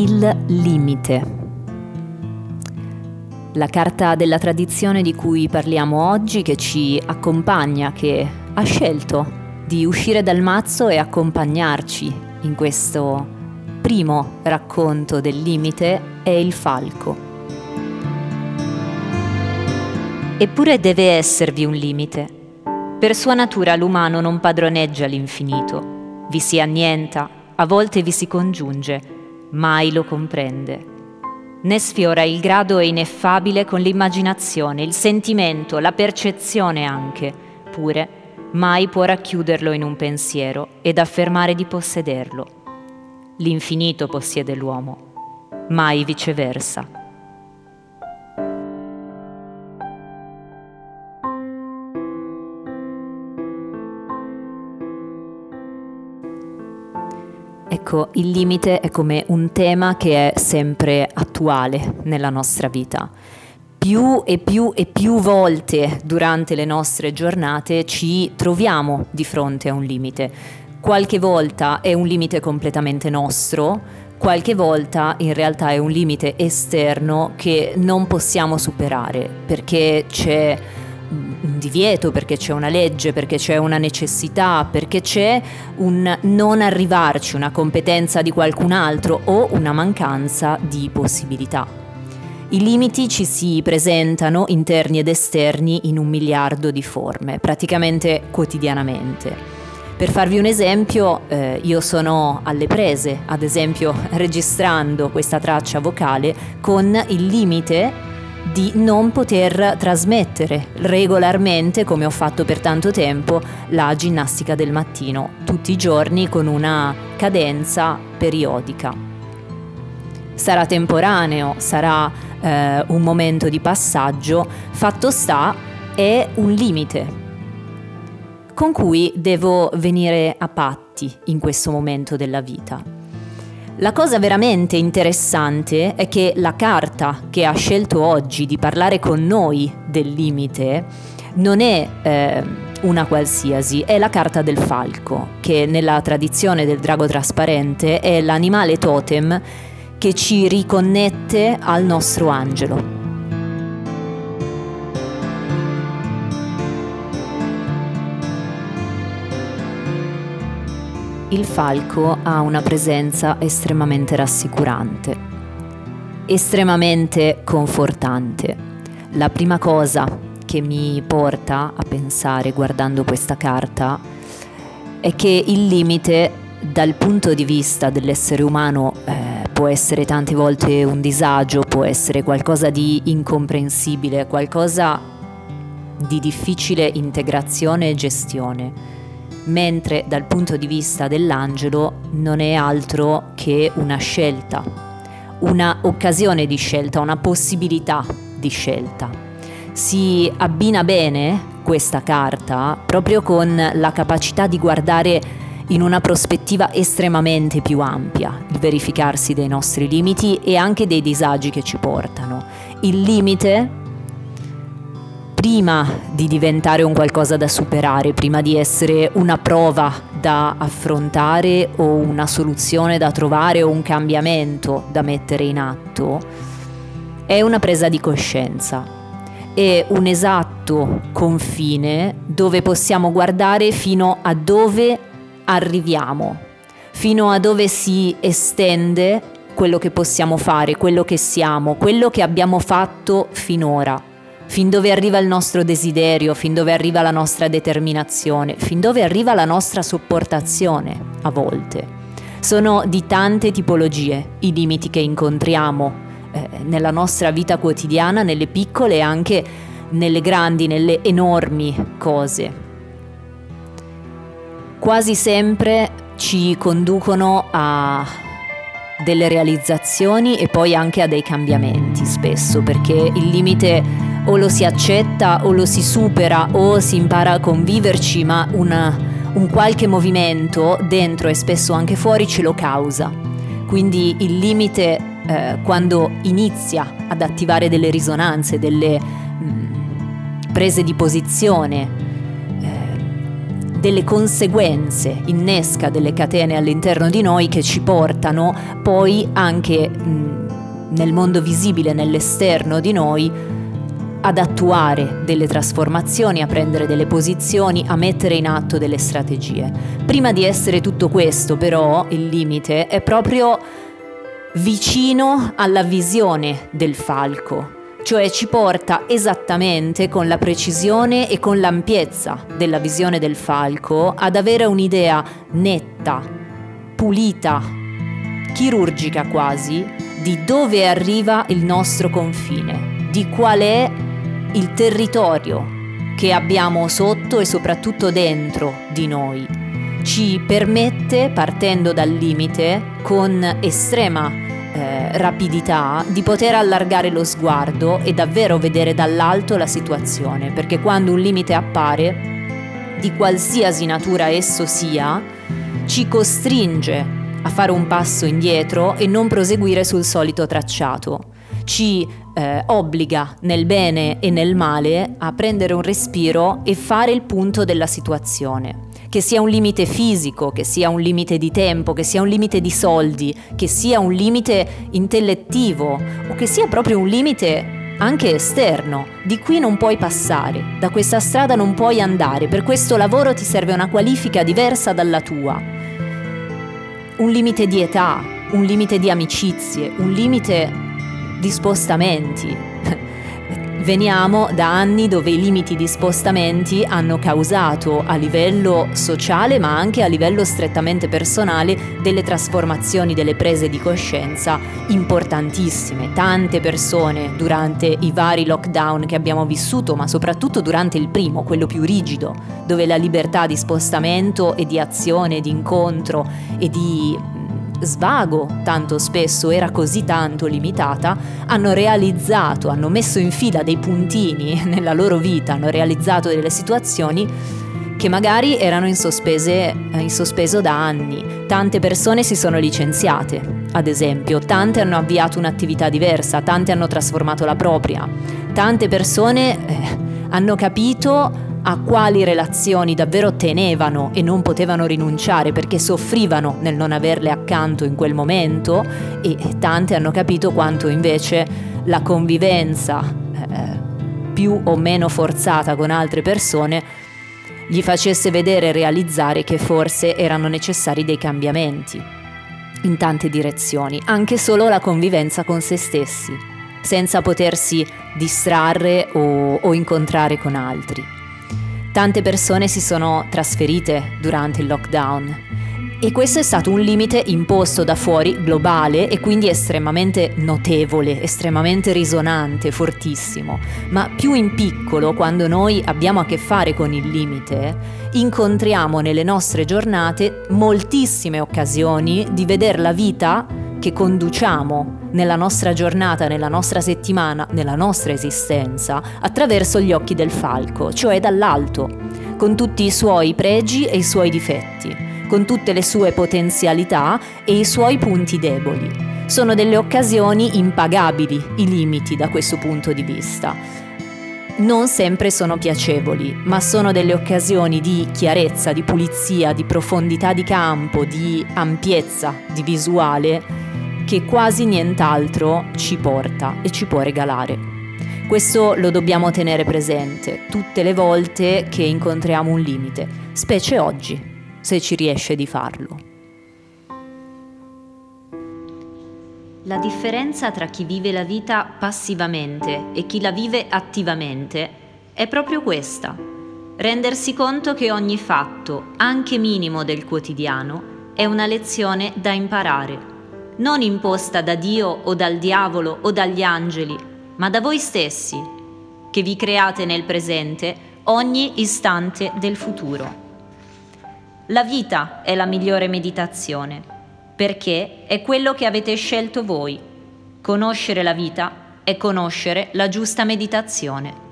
Il limite. La carta della tradizione di cui parliamo oggi, che ci accompagna, che ha scelto di uscire dal mazzo e accompagnarci in questo primo racconto del limite, è il falco. Eppure deve esservi un limite. Per sua natura l'umano non padroneggia l'infinito, vi si annienta, a volte vi si congiunge, mai lo comprende ne sfiora il grado ineffabile con l'immaginazione, il sentimento, la percezione anche, pure mai può racchiuderlo in un pensiero ed affermare di possederlo. L'infinito possiede l'uomo, mai viceversa. Ecco, il limite è come un tema che è sempre attuale nella nostra vita. Più e più e più volte durante le nostre giornate ci troviamo di fronte a un limite. Qualche volta è un limite completamente nostro, qualche volta in realtà è un limite esterno che non possiamo superare perché c'è un divieto, perché c'è una legge, perché c'è una necessità, perché c'è un non arrivarci, una competenza di qualcun altro o una mancanza di possibilità. I limiti ci si presentano interni ed esterni in un miliardo di forme, praticamente quotidianamente. Per farvi un esempio, eh, io sono alle prese, ad esempio registrando questa traccia vocale con il limite di non poter trasmettere regolarmente, come ho fatto per tanto tempo, la ginnastica del mattino, tutti i giorni con una cadenza periodica. Sarà temporaneo, sarà eh, un momento di passaggio, fatto sta è un limite con cui devo venire a patti in questo momento della vita. La cosa veramente interessante è che la carta che ha scelto oggi di parlare con noi del limite non è eh, una qualsiasi, è la carta del falco, che nella tradizione del drago trasparente è l'animale totem che ci riconnette al nostro angelo. Il falco ha una presenza estremamente rassicurante, estremamente confortante. La prima cosa che mi porta a pensare guardando questa carta è che il limite dal punto di vista dell'essere umano eh, può essere tante volte un disagio, può essere qualcosa di incomprensibile, qualcosa di difficile integrazione e gestione mentre dal punto di vista dell'angelo non è altro che una scelta, una occasione di scelta, una possibilità di scelta. Si abbina bene questa carta proprio con la capacità di guardare in una prospettiva estremamente più ampia, il verificarsi dei nostri limiti e anche dei disagi che ci portano. Il limite prima di diventare un qualcosa da superare, prima di essere una prova da affrontare o una soluzione da trovare o un cambiamento da mettere in atto, è una presa di coscienza, è un esatto confine dove possiamo guardare fino a dove arriviamo, fino a dove si estende quello che possiamo fare, quello che siamo, quello che abbiamo fatto finora fin dove arriva il nostro desiderio, fin dove arriva la nostra determinazione, fin dove arriva la nostra sopportazione a volte. Sono di tante tipologie i limiti che incontriamo eh, nella nostra vita quotidiana, nelle piccole e anche nelle grandi, nelle enormi cose. Quasi sempre ci conducono a delle realizzazioni e poi anche a dei cambiamenti spesso, perché il limite o lo si accetta o lo si supera o si impara a conviverci, ma una, un qualche movimento dentro e spesso anche fuori ce lo causa. Quindi il limite eh, quando inizia ad attivare delle risonanze, delle mh, mm, prese di posizione, eh, delle conseguenze, innesca delle catene all'interno di noi che ci portano poi anche mh, nel mondo visibile, nell'esterno di noi, ad attuare delle trasformazioni, a prendere delle posizioni, a mettere in atto delle strategie. Prima di essere tutto questo, però, il limite è proprio vicino alla visione del falco, cioè ci porta esattamente con la precisione e con l'ampiezza della visione del falco ad avere un'idea netta, pulita, chirurgica quasi, di dove arriva il nostro confine, di qual è il territorio che abbiamo sotto e soprattutto dentro di noi. Ci permette, partendo dal limite, con estrema eh, rapidità, di poter allargare lo sguardo e davvero vedere dall'alto la situazione, perché quando un limite appare, di qualsiasi natura esso sia, ci costringe a fare un passo indietro e non proseguire sul solito tracciato. Ci eh, obbliga nel bene e nel male a prendere un respiro e fare il punto della situazione. Che sia un limite fisico, che sia un limite di tempo, che sia un limite di soldi, che sia un limite intellettivo o che sia proprio un limite anche esterno. Di qui non puoi passare, da questa strada non puoi andare, per questo lavoro ti serve una qualifica diversa dalla tua. Un limite di età, un limite di amicizie, un limite di spostamenti. Veniamo da anni dove i limiti di spostamenti hanno causato a livello sociale ma anche a livello strettamente personale delle trasformazioni, delle prese di coscienza importantissime. Tante persone durante i vari lockdown che abbiamo vissuto, ma soprattutto durante il primo, quello più rigido, dove la libertà di spostamento e di azione, di incontro e di svago tanto spesso era così tanto limitata, hanno realizzato, hanno messo in fila dei puntini nella loro vita, hanno realizzato delle situazioni che magari erano in, sospese, in sospeso da anni. Tante persone si sono licenziate, ad esempio, tante hanno avviato un'attività diversa, tante hanno trasformato la propria, tante persone eh, hanno capito a quali relazioni davvero tenevano e non potevano rinunciare perché soffrivano nel non averle accanto in quel momento e tante hanno capito quanto invece la convivenza eh, più o meno forzata con altre persone gli facesse vedere e realizzare che forse erano necessari dei cambiamenti in tante direzioni, anche solo la convivenza con se stessi, senza potersi distrarre o, o incontrare con altri. Tante persone si sono trasferite durante il lockdown e questo è stato un limite imposto da fuori, globale e quindi estremamente notevole, estremamente risonante, fortissimo. Ma più in piccolo, quando noi abbiamo a che fare con il limite, incontriamo nelle nostre giornate moltissime occasioni di vedere la vita che conduciamo nella nostra giornata, nella nostra settimana, nella nostra esistenza, attraverso gli occhi del falco, cioè dall'alto, con tutti i suoi pregi e i suoi difetti, con tutte le sue potenzialità e i suoi punti deboli. Sono delle occasioni impagabili i limiti da questo punto di vista. Non sempre sono piacevoli, ma sono delle occasioni di chiarezza, di pulizia, di profondità di campo, di ampiezza, di visuale che quasi nient'altro ci porta e ci può regalare. Questo lo dobbiamo tenere presente tutte le volte che incontriamo un limite, specie oggi, se ci riesce di farlo. La differenza tra chi vive la vita passivamente e chi la vive attivamente è proprio questa. Rendersi conto che ogni fatto, anche minimo del quotidiano, è una lezione da imparare non imposta da Dio o dal diavolo o dagli angeli, ma da voi stessi, che vi create nel presente ogni istante del futuro. La vita è la migliore meditazione, perché è quello che avete scelto voi. Conoscere la vita è conoscere la giusta meditazione.